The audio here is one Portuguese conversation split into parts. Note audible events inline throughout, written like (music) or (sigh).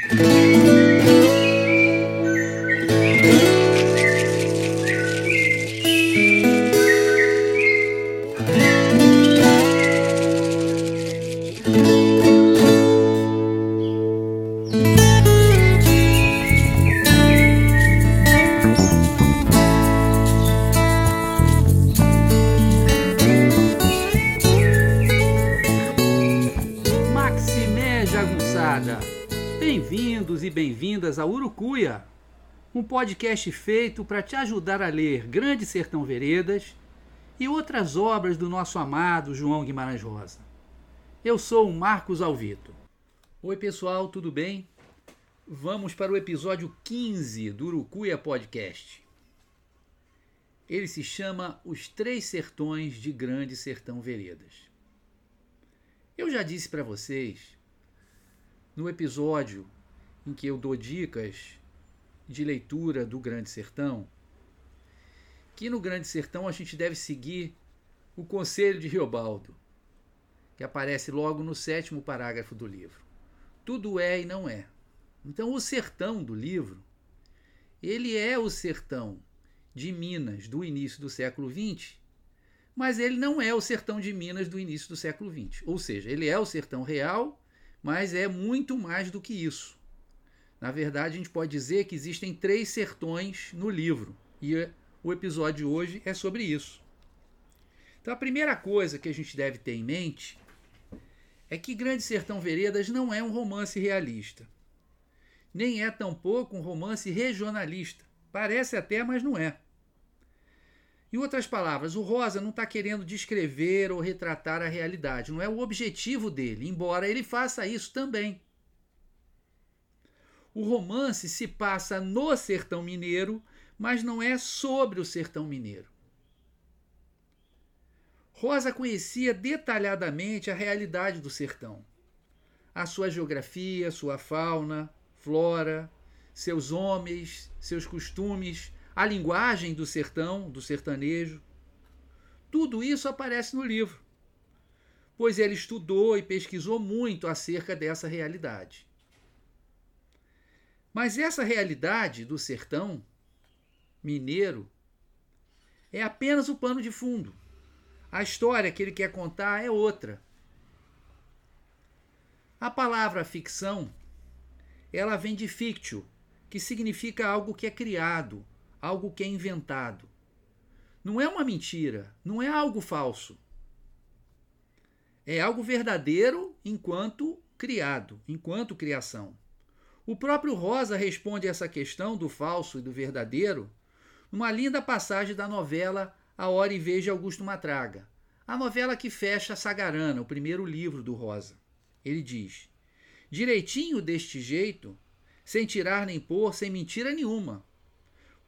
Música Bem-vindos e bem-vindas a Urucuia, um podcast feito para te ajudar a ler Grande Sertão Veredas e outras obras do nosso amado João Guimarães Rosa. Eu sou o Marcos Alvito. Oi, pessoal, tudo bem? Vamos para o episódio 15 do Urucuia Podcast. Ele se chama Os Três Sertões de Grande Sertão Veredas. Eu já disse para vocês no episódio em que eu dou dicas de leitura do Grande Sertão, que no Grande Sertão a gente deve seguir o Conselho de Riobaldo, que aparece logo no sétimo parágrafo do livro. Tudo é e não é. Então, o sertão do livro, ele é o sertão de Minas do início do século XX, mas ele não é o sertão de Minas do início do século XX. Ou seja, ele é o sertão real, mas é muito mais do que isso. Na verdade, a gente pode dizer que existem três sertões no livro, e o episódio de hoje é sobre isso. Então, a primeira coisa que a gente deve ter em mente é que Grande Sertão Veredas não é um romance realista, nem é tampouco um romance regionalista. Parece até, mas não é. Em outras palavras, o Rosa não está querendo descrever ou retratar a realidade, não é o objetivo dele, embora ele faça isso também. O romance se passa no sertão mineiro, mas não é sobre o sertão mineiro. Rosa conhecia detalhadamente a realidade do sertão, a sua geografia, sua fauna, flora, seus homens, seus costumes, a linguagem do sertão, do sertanejo. Tudo isso aparece no livro, pois ele estudou e pesquisou muito acerca dessa realidade. Mas essa realidade do sertão mineiro é apenas o pano de fundo. A história que ele quer contar é outra. A palavra ficção, ela vem de fictio, que significa algo que é criado, algo que é inventado. Não é uma mentira, não é algo falso. É algo verdadeiro enquanto criado, enquanto criação. O próprio Rosa responde essa questão do falso e do verdadeiro numa linda passagem da novela A Hora e de Augusto Matraga, a novela que fecha Sagarana, o primeiro livro do Rosa. Ele diz: Direitinho deste jeito, sem tirar nem pôr, sem mentira nenhuma,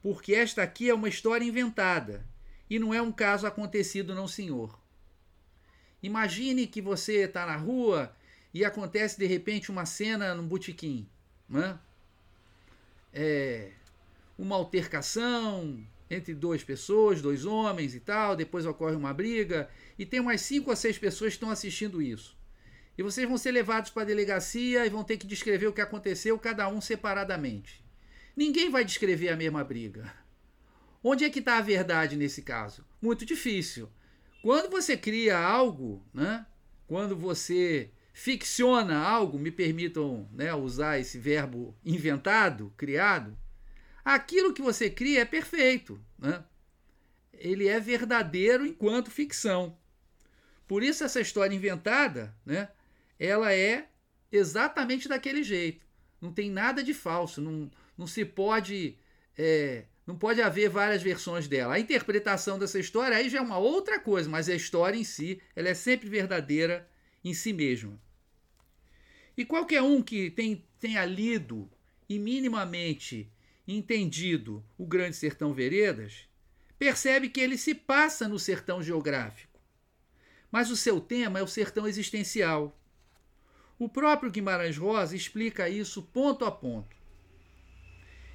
porque esta aqui é uma história inventada e não é um caso acontecido, não, senhor. Imagine que você está na rua e acontece de repente uma cena num botequim né? é, uma altercação entre duas pessoas, dois homens e tal, depois ocorre uma briga, e tem umas cinco ou seis pessoas que estão assistindo isso. E vocês vão ser levados para a delegacia e vão ter que descrever o que aconteceu, cada um separadamente. Ninguém vai descrever a mesma briga. Onde é que está a verdade nesse caso? Muito difícil. Quando você cria algo, né? quando você ficciona algo, me permitam né, usar esse verbo inventado, criado, aquilo que você cria é perfeito. Né? Ele é verdadeiro enquanto ficção. Por isso essa história inventada, né, ela é exatamente daquele jeito. Não tem nada de falso, não, não se pode é, não pode haver várias versões dela. A interpretação dessa história aí já é uma outra coisa, mas a história em si, ela é sempre verdadeira em si mesma. E qualquer um que tem, tenha lido e minimamente entendido o Grande Sertão Veredas, percebe que ele se passa no sertão geográfico. Mas o seu tema é o sertão existencial. O próprio Guimarães Rosa explica isso ponto a ponto.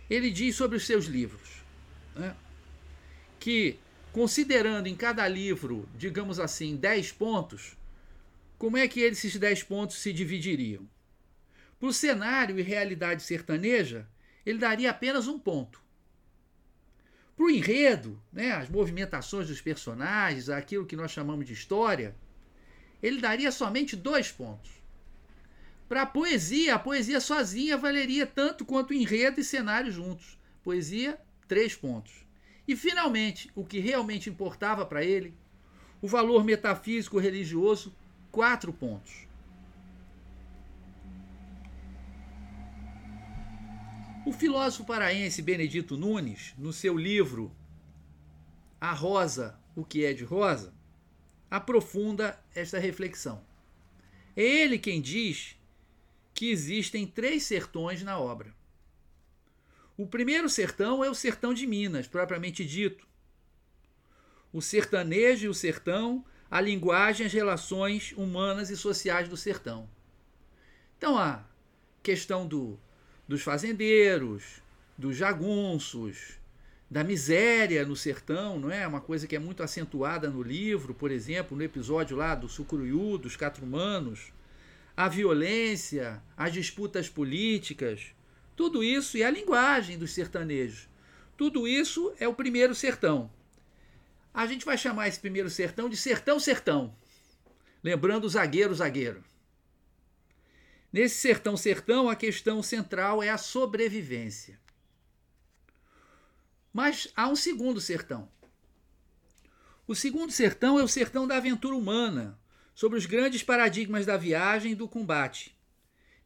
Ele diz sobre os seus livros né, que, considerando em cada livro, digamos assim, 10 pontos, como é que esses 10 pontos se dividiriam? Para o cenário e realidade sertaneja, ele daria apenas um ponto. Para o enredo, né, as movimentações dos personagens, aquilo que nós chamamos de história, ele daria somente dois pontos. Para a poesia, a poesia sozinha valeria tanto quanto enredo e cenário juntos. Poesia, três pontos. E, finalmente, o que realmente importava para ele, o valor metafísico religioso, quatro pontos. O filósofo paraense Benedito Nunes, no seu livro A Rosa, o que é de rosa, aprofunda esta reflexão. É ele quem diz que existem três sertões na obra. O primeiro sertão é o sertão de Minas, propriamente dito. O sertanejo e o sertão, a linguagem, as relações humanas e sociais do sertão. Então, a questão do, dos fazendeiros, dos jagunços, da miséria no sertão, não é? Uma coisa que é muito acentuada no livro, por exemplo, no episódio lá do Sucruiú, dos Catrumanos, a violência, as disputas políticas, tudo isso e a linguagem dos sertanejos. Tudo isso é o primeiro sertão. A gente vai chamar esse primeiro sertão de sertão sertão, lembrando o zagueiro zagueiro. Nesse sertão sertão, a questão central é a sobrevivência. Mas há um segundo sertão. O segundo sertão é o sertão da aventura humana, sobre os grandes paradigmas da viagem e do combate.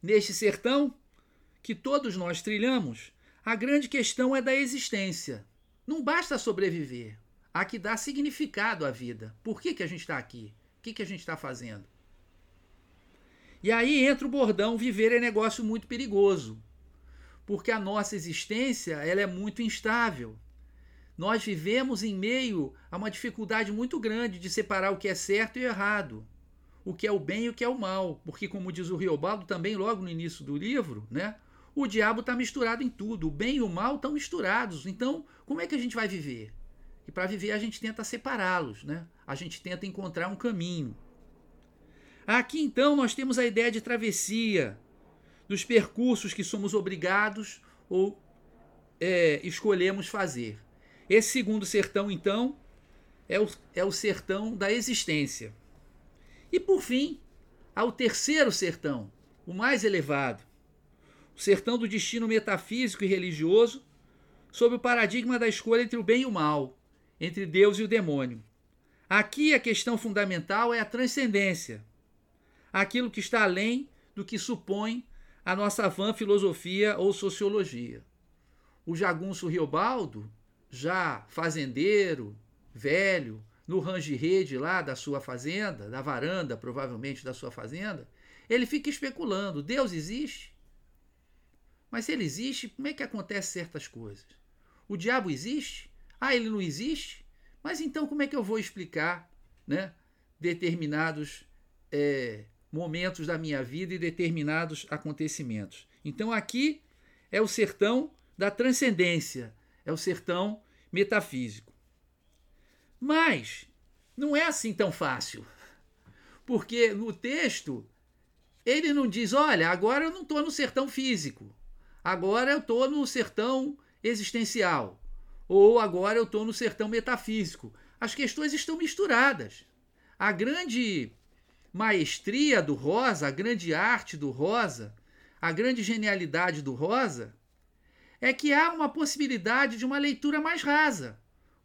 Neste sertão, que todos nós trilhamos, a grande questão é da existência. Não basta sobreviver, há que dar significado à vida. Por que, que a gente está aqui? O que, que a gente está fazendo? E aí entra o bordão: viver é negócio muito perigoso, porque a nossa existência ela é muito instável. Nós vivemos em meio a uma dificuldade muito grande de separar o que é certo e errado o que é o bem e o que é o mal. Porque, como diz o Riobaldo também logo no início do livro, né? O diabo está misturado em tudo. O bem e o mal estão misturados. Então, como é que a gente vai viver? E para viver a gente tenta separá-los, né? A gente tenta encontrar um caminho. Aqui então nós temos a ideia de travessia, dos percursos que somos obrigados ou é, escolhemos fazer. Esse segundo sertão, então, é o, é o sertão da existência. E por fim, ao terceiro sertão, o mais elevado, o sertão do destino metafísico e religioso, sob o paradigma da escolha entre o bem e o mal, entre Deus e o demônio. Aqui a questão fundamental é a transcendência, aquilo que está além do que supõe a nossa vã filosofia ou sociologia. O jagunço Riobaldo, já fazendeiro, velho, no range-rede lá da sua fazenda, da varanda provavelmente da sua fazenda, ele fica especulando: Deus existe? Mas se ele existe, como é que acontecem certas coisas? O diabo existe? Ah, ele não existe? Mas então como é que eu vou explicar né, determinados é, momentos da minha vida e determinados acontecimentos? Então aqui é o sertão da transcendência, é o sertão metafísico. Mas não é assim tão fácil. (laughs) Porque no texto ele não diz: olha, agora eu não estou no sertão físico, agora eu estou no sertão existencial, ou agora eu estou no sertão metafísico. As questões estão misturadas. A grande maestria do Rosa, a grande arte do Rosa, a grande genialidade do Rosa, é que há uma possibilidade de uma leitura mais rasa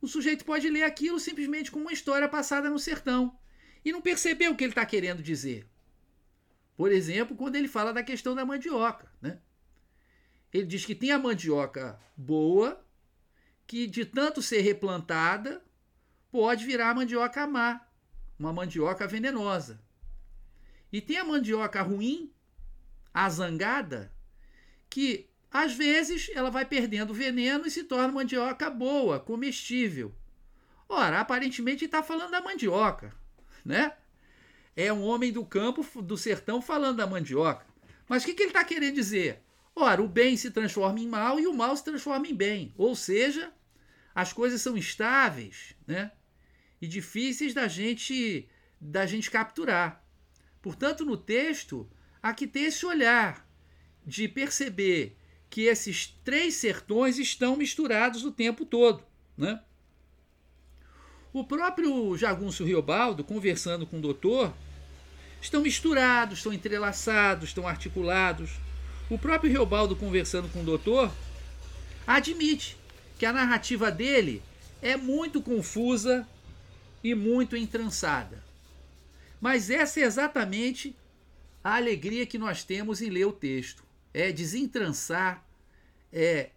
o sujeito pode ler aquilo simplesmente como uma história passada no sertão e não perceber o que ele está querendo dizer. Por exemplo, quando ele fala da questão da mandioca. Né? Ele diz que tem a mandioca boa, que de tanto ser replantada, pode virar a mandioca má, uma mandioca venenosa. E tem a mandioca ruim, a zangada, que às vezes, ela vai perdendo veneno e se torna mandioca boa, comestível. Ora, aparentemente está falando da mandioca, né? É um homem do campo, do sertão, falando da mandioca. Mas o que, que ele está querendo dizer? Ora, o bem se transforma em mal e o mal se transforma em bem. Ou seja, as coisas são estáveis, né? E difíceis da gente da gente capturar. Portanto, no texto, há que ter esse olhar de perceber que esses três sertões estão misturados o tempo todo. Né? O próprio Jagunço Riobaldo, conversando com o doutor, estão misturados, estão entrelaçados, estão articulados. O próprio Riobaldo, conversando com o doutor, admite que a narrativa dele é muito confusa e muito entrançada. Mas essa é exatamente a alegria que nós temos em ler o texto. É desentrançar é,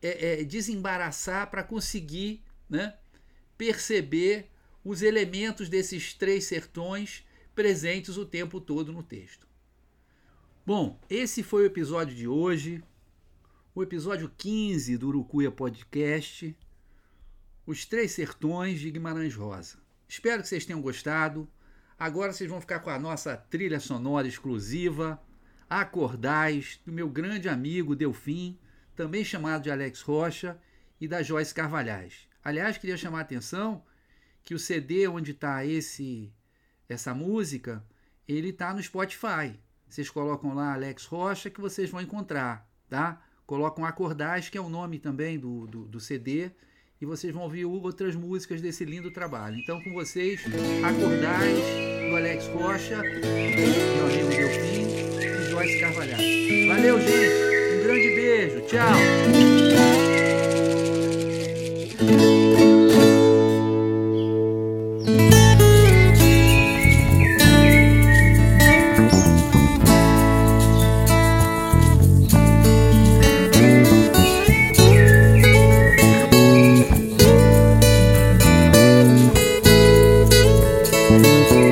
é, é desembaraçar para conseguir né, perceber os elementos desses três sertões presentes o tempo todo no texto. Bom, esse foi o episódio de hoje, o episódio 15 do Urucuia Podcast, Os Três Sertões de Guimarães Rosa. Espero que vocês tenham gostado. Agora vocês vão ficar com a nossa trilha sonora exclusiva, Acordais, do meu grande amigo Delfim, também chamado de Alex Rocha, e da Joyce Carvalhais. Aliás, queria chamar a atenção que o CD onde está esse essa música, ele está no Spotify. Vocês colocam lá Alex Rocha que vocês vão encontrar, tá? Colocam Acordais, que é o nome também do, do, do CD, e vocês vão ouvir outras músicas desse lindo trabalho. Então, com vocês, Acordais, do Alex Rocha, meu amigo Delfim e Joyce Carvalhais. Valeu, gente! grande beijo. Tchau.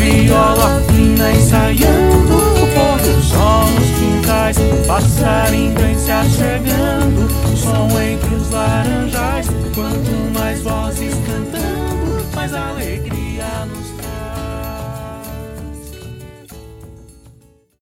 viola fina ensaiando, o pôr do sol nos quintais, passarinho vem se achegando, som entre os laranjais, quanto mais vozes cantando, mais alegria